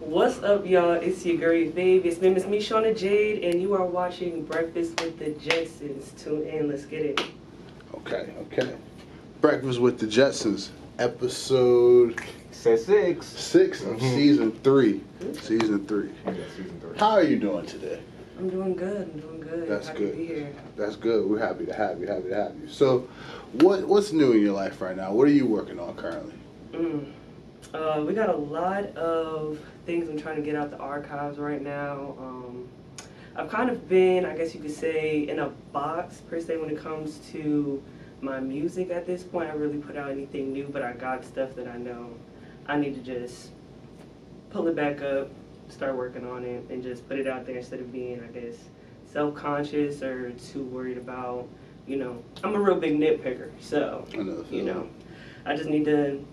What's up, y'all? It's your girl, babe. It's been Miss Me, Shauna Jade, and you are watching Breakfast with the Jetsons. Tune in. Let's get it. Okay, okay. Breakfast with the Jetsons, episode Set six. 6 of Mhm. season three. Season three. Yeah, season three. How are you doing today? I'm doing good. I'm doing good. That's Happy good. to be here. That's good. We're happy to have you. Happy to have you. So, what what's new in your life right now? What are you working on currently? Mm. Uh, we got a lot of things I'm trying to get out the archives right now. Um, I've kind of been, I guess you could say, in a box per se when it comes to my music at this point. I really put out anything new, but I got stuff that I know I need to just pull it back up, start working on it, and just put it out there instead of being, I guess, self conscious or too worried about, you know, I'm a real big nitpicker, so you know i just need to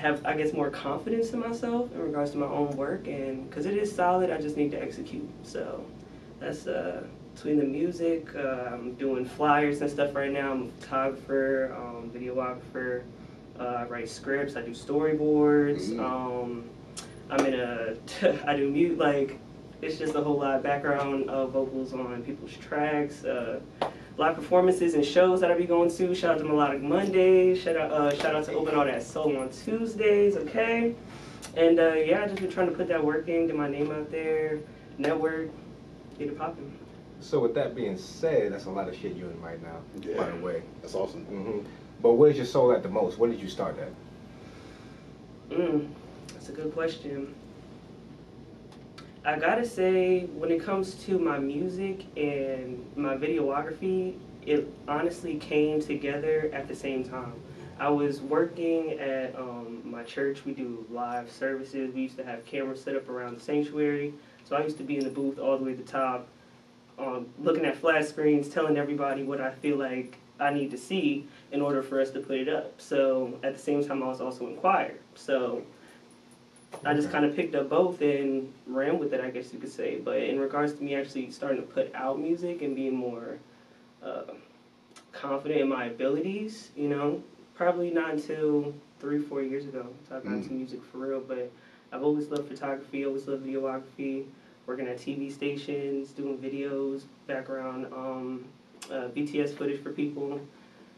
have i guess more confidence in myself in regards to my own work and because it is solid i just need to execute so that's uh between the music uh, i'm doing flyers and stuff right now i'm a photographer um, videographer uh, i write scripts i do storyboards Mhm. um, i'm in a i do mute like it's just a whole lot of background uh, vocals on people's tracks uh, live performances and shows that I be going to. Shout out to Melodic Mondays. Shout out, uh, shout out to Open All That Soul on Tuesdays. Okay, and uh, yeah, I just been trying to put that work in, get my name out there, network, get it popping. So with that being said, that's a lot of shit you're in right now. Yeah. By the way. That's awesome. hmm But where's your soul at the most? Where did you start at? Mm, that's a good question. I gotta say, when it comes to my music and my videography, it honestly came together at the same time. I was working at um, my church. We do live services. We used to have cameras set up around the sanctuary. So I used to be in the booth all the way to the top, um, looking at flat screens, telling everybody what I feel like I need to see in order for us to put it up. So at the same time, I was also in choir. So I just kind of picked up both and ran with it, I guess you could say. But in regards to me actually starting to put out music and being more uh, confident in my abilities, you know, probably not until three, four years ago. So I got into music for real. But I've always loved photography, always loved videography, working at TV stations, doing videos, background um, uh, BTS footage for people.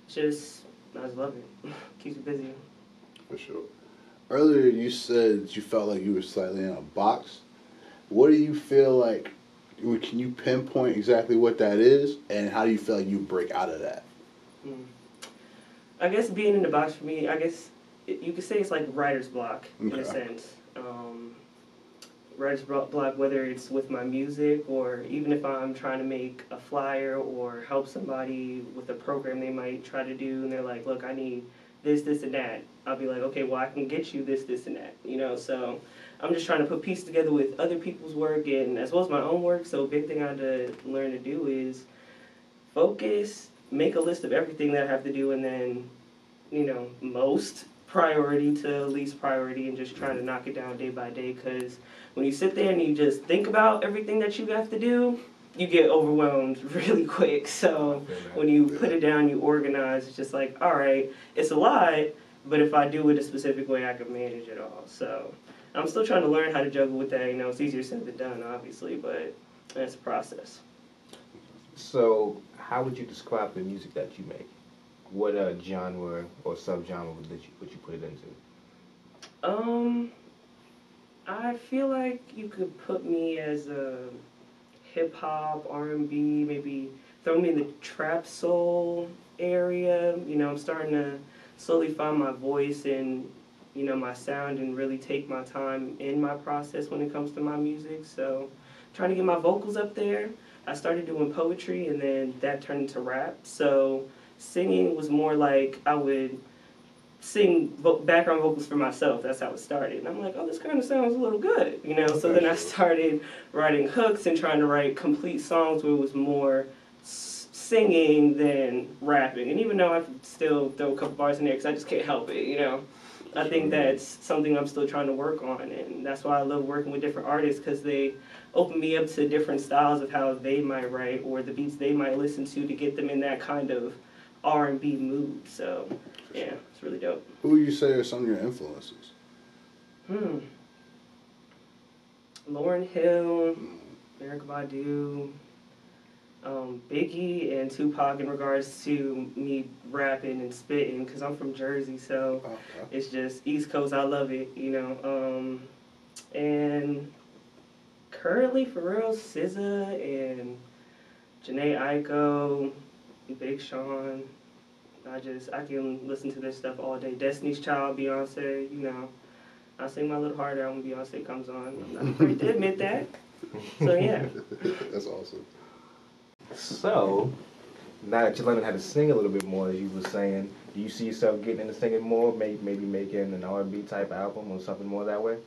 Just, I just love it. Keeps me busy. For sure. Earlier, you said you felt like you were slightly in a box. What do you feel like? Can you pinpoint exactly what that is, and how do you feel like you break out of that? Mm. I guess being in the box for me, I guess it, you could say it's like writer's block in a Okay. sense. Um, writer's block, whether it's with my music or even if I'm trying to make a flyer or help somebody with a program they might try to do, and they're like, "Look, I need this, this, and that." I'll be like, "Okay, well, I can get you this, this, and that." You know, so I'm just trying to put pieces together with other people's work and as well as my own work. So a big thing I had to learn to do is focus, make a list of everything that I have to do, and then, you know, most priority to least priority, and just trying to knock it down day by day. Because when you sit there and you just think about everything that you have to do, you get overwhelmed really quick. So when you put it down, you organize. It's just like, all right, it's a lot, but if I do it a specific way, I can manage it all. So I'm still trying to learn how to juggle with that. You know, it's easier said than done, obviously, but it's a process. So how would you describe the music that you make? What uh, genre or subgenre would you would you put it into? Um, I feel like you could put me as a hip hop, R and B, maybe throw me in the trap soul area. You know, I'm starting to slowly find my voice and you know my sound and really take my time in my process when it comes to my music. So, trying to get my vocals up there. I started doing poetry and then that turned into rap. So, singing was more like I would sing vo- background vocals for myself. That's how it started. And I'm like, oh, this kind of sounds a little good, you know. So then I started writing hooks and trying to write complete songs where it was more s- singing than rapping. And even though I still throw a couple bars in there because I just can't help it, you know. I think that's something I'm still trying to work on, and that's why I love working with different artists because they open me up to different styles of how they might write or the beats they might listen to to get them in that kind of R&B mood. So, yeah, it's really dope. Who would you say are some of your influences? Hmm. Lauryn Hill, Erykah Badu, um, Biggie, and Tupac in regards to me rapping and spitting because I'm from Jersey, so Okay. it's just East Coast. I love it, you know. Um, and currently, for real, SZA and Jhené Aiko, Big Sean. I just I can listen to this stuff all day. Destiny's Child, Beyonce, you know. I sing my little heart out when Beyonce comes on. I'm not afraid to admit that. So yeah. That's awesome. So, now that you're learning how to sing a little bit more, as you were saying, do you see yourself getting into singing more? Maybe, maybe making an R&B type album or something more that way?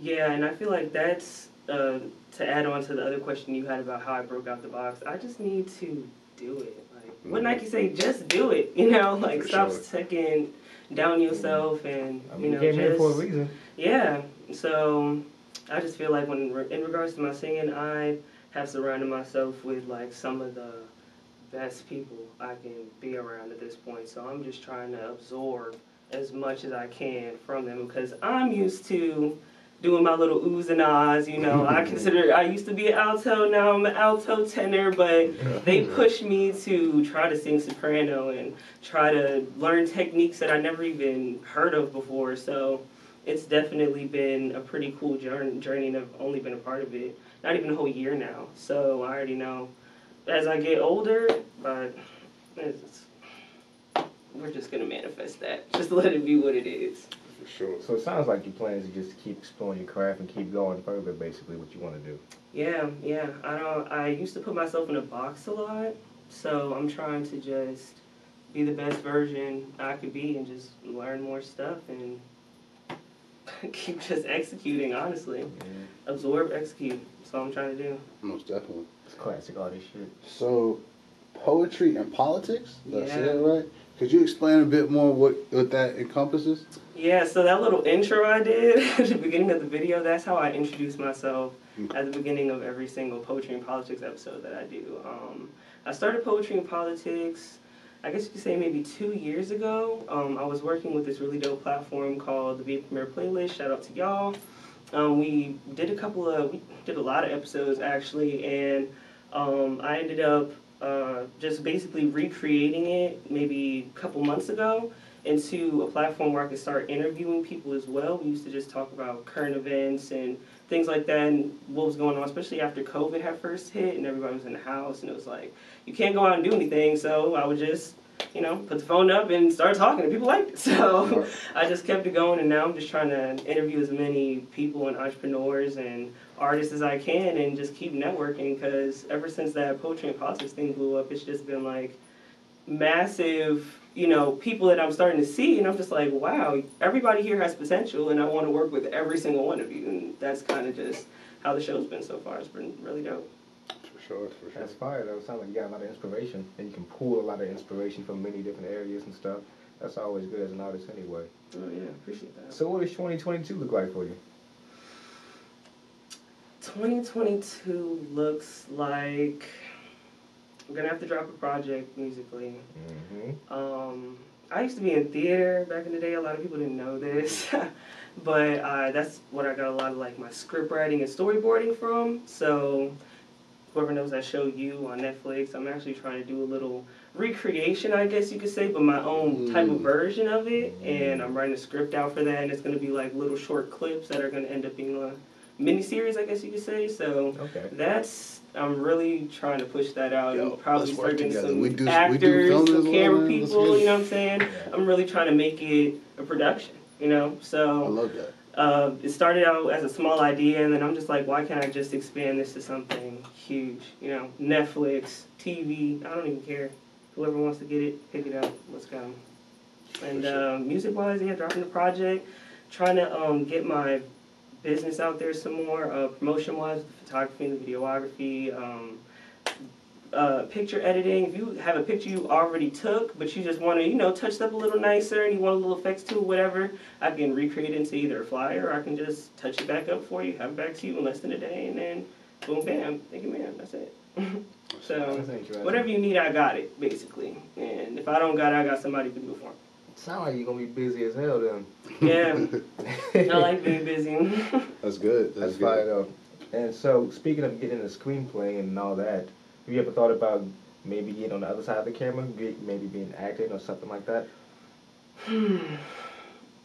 Yeah, and I feel like that's uh, to add on to the other question you had about how I broke out the box. I just need to do it. Like what. Nike say, just do it. You know, like For stop sure. taking down yourself mm-hmm. and I you know you came here just for a reason. yeah. So I just feel like when in regards to my singing, I have surrounded myself with like some of the best people I can be around at this point. So I'm just trying to absorb as much as I can from them because I'm used to doing my little oohs and ahs. You know, I consider I used to be an alto, now I'm an alto tenor, but they push me to try to sing soprano and try to learn techniques that I never even heard of before. So it's definitely been a pretty cool journey, journey and I've only been a part of it not even a whole year now. So I already know as I get older, but it's, we're just gonna manifest that. Just let it be what it is. For sure. So it sounds like your plan is to just keep exploring your craft and keep going further, basically, what you want to do. Yeah, yeah. I don't. I used to put myself in a box a lot, so I'm trying to just be the best version I could be and just learn more stuff and keep just executing. Honestly, absorb, execute. That's all I'm trying to do. Most definitely. It's classic all this shit. So, poetry and politics. Did I say Yeah. that right? Could you explain a bit more what what that encompasses? Yeah, so that little intro I did at the beginning of the video, that's how I introduce myself at the beginning of every single Poetry and Politics episode that I do. Um, I started Poetry and Politics, I guess you could say maybe two years ago. Um, I was working with this really dope platform called the Be Premier Playlist. Shout out to y'all. Um, we did a couple of, we did a lot of episodes actually, and um, I ended up uh, just basically recreating it maybe a couple months ago into a platform where I could start interviewing people as well. We used to just talk about current events and things like that and what was going on, especially after COVID had first hit and everybody was in the house and it was like, you can't go out and do anything. So I would just, you know, put the phone up and start talking and people liked it. So I just kept it going and now I'm just trying to interview as many people and entrepreneurs and artists as I can and just keep networking because ever since that poetry and politics thing blew up, it's just been like massive, you know, people that I'm starting to see, and I'm just like, wow, everybody here has potential, and I want to work with every single one of you, and that's kind of just how the show's been so far. It's been really dope. For sure, for sure. That's fire, though. Sounds like you got a lot of inspiration, and you can pull a lot of inspiration from many different areas and stuff. That's always good as an artist, anyway. Oh yeah, appreciate that. So, what does 2022 look like for you? 2022 looks like I'm gonna have to drop a project musically. Mm-hmm. Um, I used to be in theater back in the day. A lot of people didn't know this, but uh, that's what I got a lot of like my script writing and storyboarding from. So whoever knows that show you on Netflix, I'm actually trying to do a little recreation, I guess you could say, but my own type of Mm. version of it. And I'm writing a script out for that, and it's gonna be like little short clips that are gonna end up being a mini series, I guess you could say. So Okay. that's I'm really trying to push that out Yo, and probably let's work start getting together. some We do- we do actors, film some well, camera. Let's people. You know what I'm saying? I'm really trying to make it a production. You know, so I love that. Uh, it started out as a small idea, and then I'm just like, why can't I just expand this to something huge? You know, Netflix, TV. I don't even care. Whoever wants to get it, pick it up. Let's go. And For sure. um, music wise, yeah, dropping the project, trying to um, get my business out there some more, uh, promotion wise, the photography and the videography, um, uh, picture editing. If you have a picture you already took, but you just want to, you know, touch it up a little nicer and you want a little effects to it, whatever, I can recreate it into either a flyer or I can just touch it back up for you, have it back to you in less than a day, and then boom, bam, thank you, man. That's it. so. That's interesting. Whatever you need, I got it, basically. And if I don't got it, I got somebody to do it for me. Sound like you're gonna be busy as hell then. Yeah, I like being busy. That's good. That's, That's good. fire though. And so, speaking of getting a screenplay and all that, have you ever thought about maybe getting on the other side of the camera, get, maybe being acting or something like that? Hmm.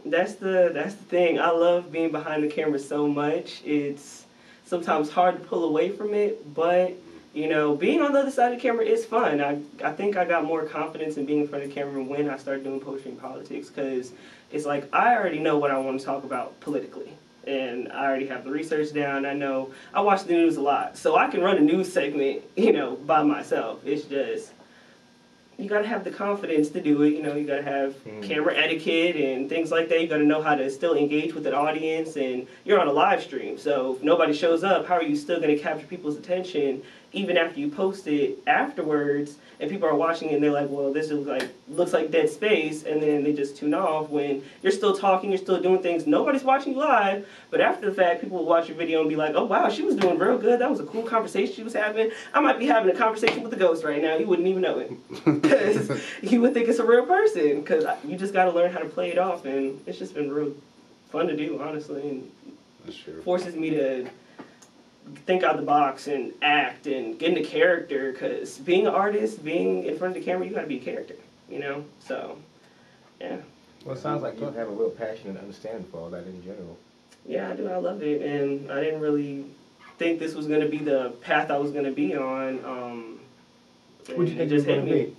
That's the that's the thing. I love being behind the camera so much. It's sometimes hard to pull away from it, but you know, being on the other side of the camera is fun. I I think I got more confidence in being in front of the camera when I started doing poetry and politics because it's like I already know what I want to talk about politically. And I already have the research down. I know I watch the news a lot, so I can run a news segment, you know, by myself. It's just you gotta have the confidence to do it. You know, you gotta have Mm. camera etiquette and things like that. You gotta know how to still engage with an audience, and you're on a live stream. So if nobody shows up, how are you still gonna capture people's attention even after you post it afterwards? And people are watching it and they're like, "Well, this is like looks like dead space," and then they just tune off when you're still talking, you're still doing things. Nobody's watching you live, but after the fact, people will watch your video and be like, "Oh wow, she was doing real good. That was a cool conversation she was having. I might be having a conversation with a ghost right now. You wouldn't even know it." because you would think it's a real person because you just got to learn how to play it off and it's just been real fun to do honestly and forces me to think out of the box and act and get into character because being an artist being in front of the camera you got to be a character you know? So yeah. Well, it sounds like you have a real passion and understanding for all that in general. yeah i do. I love it. And i didn't really think this was going to be the path i was going to be on um What do you think it you're just hit me. be?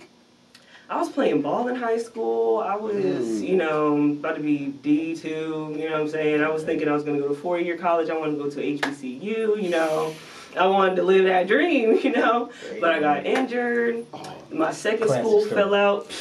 I was playing ball in high school. I was, Mm. you know, about to be D2, you know what I'm saying? I was thinking I was going to go to four year college. I wanted to go to HBCU, you know. I wanted to live that dream, you know. But I got injured. Oh, My second Classic school story. fell out.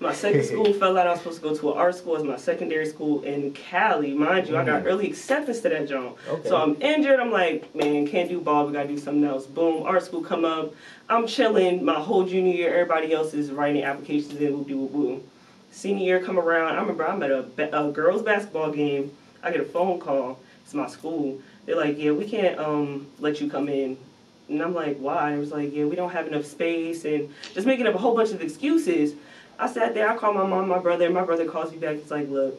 My second school fell out. I was supposed to go to an art school as my secondary school in Cali. Mind you, I got Mm. early acceptance to that joint. Okay. So I'm injured. I'm like, man, can't do ball. We gotta do something else. Boom, art school come up. I'm chilling. My whole junior year, everybody else is writing applications in. Woo do woo. Senior year come around. I remember I'm at a, a girls basketball game. I get a phone call. It's my school. They're like, yeah, we can't um let you come in. And I'm like, why? It was like, yeah, we don't have enough space, and just making up a whole bunch of excuses. I sat there. I called my mom, my brother. And my brother calls me back. He's like, look.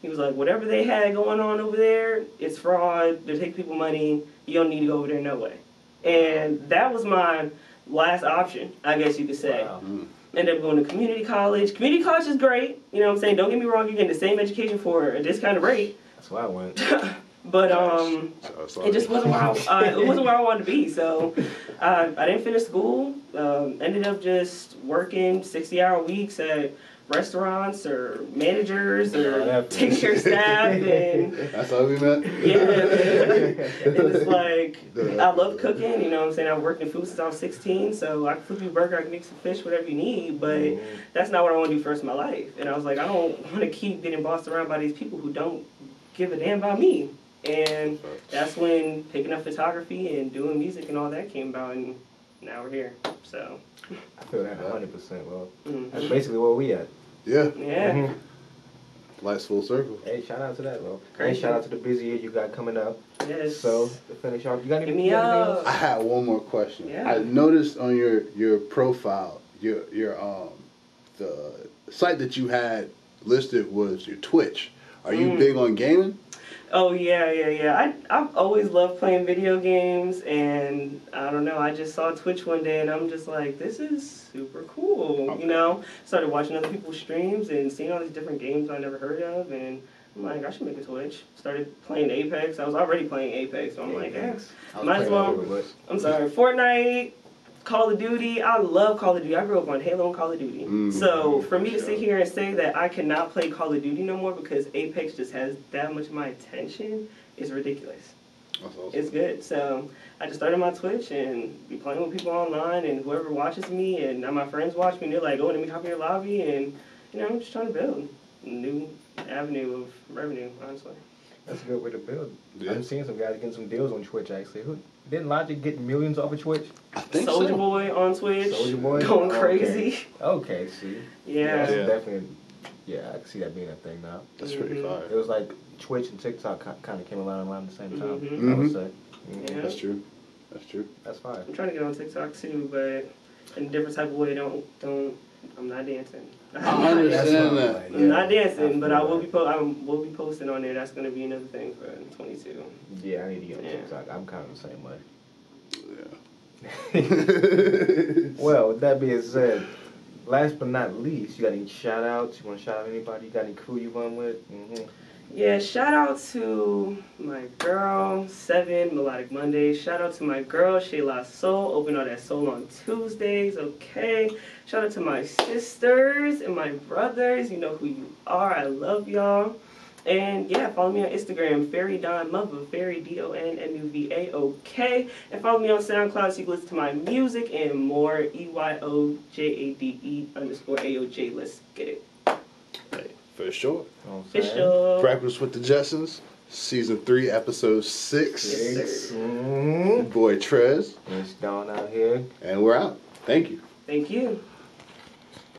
He was like, whatever they had going on over there, it's fraud. They're taking people money. You don't need to go over there, no way. And that was my last option, I guess you could say. Wow. mm. Ended up going to community college. Community college is great. You know what I'm saying? Don't get me wrong, you're getting the same education for a discounted rate. That's why I went. But um, So it's it just wasn't where I, uh, it wasn't where I wanted to be. So uh, I didn't finish school. Um, ended up just working 60 hour weeks at restaurants or managers Oh, or that taking care of staff and That's how we met. yeah. and it's like I love cooking. You know what I'm saying? I've worked in food since I was 16, so I can flip you a burger, I can make some fish, whatever you need. But Mhm. that's not what I want to do first in my life. And I was like, I don't want to keep getting bossed around by these people who don't give a damn about me. And that's when picking up photography and doing music and all that came about, and now we're here. So, I feel that 100%. Well, mhm. that's basically where we at. Yeah, yeah. Mhm. life's full circle. Hey, shout out to that, bro. Hey, shout out to the busy year you got coming up. Yes. So, to finish off, you got any, Hit me you up. else? I had one more question. Yeah. I noticed on your your profile, your your um the site that you had listed was your Twitch. Are you Mm. big on gaming? Oh yeah, yeah, yeah. I I've always loved playing video games, and I don't know. I just saw Twitch one day, and I'm just like, this is super cool. Okay. You know, started watching other people's streams and seeing all these different games I never heard of, and I'm like, I should make a Twitch. Started playing Apex. I was already playing Apex, so I'm like, eh. Thanks. I might as well. I'm sorry, Fortnite. Call of Duty, I love Call of Duty. I grew up on Halo and Call of Duty. Mm. so for me to sit here and say that I cannot play Call of Duty no more because Apex just has that much of my attention is ridiculous. Awesome. It's good. So I just started my Twitch and be playing with people online and whoever watches me and now my friends watch me and they're like, oh, let me hop in your lobby and you know, I'm just trying to build a new avenue of revenue, honestly. that's a good way to build. Yeah. I'm seeing some guys getting some deals on Twitch, actually. Who Didn't Logic get millions off of Twitch? I think Soulja so. Boy on Twitch. Soulja Boy? Going Okay. crazy. Okay, see. Yeah. That's Yeah. definitely, yeah, I can see that being a thing now. That's pretty Mhm. fire. It was like Twitch and TikTok kind of came around around the same time. Mhm. I would say. Mhm. Yeah. That's true. That's true. That's fine. I'm trying to get on TikTok too, but in a different type of way. Don't don't I'm not dancing. I understand That's that. fine, I'm not dancing, but I will be po- I will be posting on there. That's gonna be another thing for 22. Yeah, I need to get on Yeah. TikTok. I'm kind of the same way. Yeah. well, with that being said, last but not least, you got any shout outs? You want to shout out anybody? You got any crew you run with? hmm Yeah, shout out to my girl, Seven Melodic Mondays. Shout out to my girl, Shayla Soul. Open all that soul on Tuesdays, okay? Shout out to my sisters and my brothers. You know who you are. I love y'all. And yeah, follow me on Instagram, Fairy Don Mother, Fairy D O N M U V A O K. And follow me on SoundCloud so you can listen to my music and more. E Y O J A D E underscore A O J. Let's get it. Hey, for sure. You know what I'm saying? Official. Breakfast with the Jetsons, season three, episode six. Six. Mm-hmm. Boy Trez, It's gone out here. and we're out. Thank you. Thank you.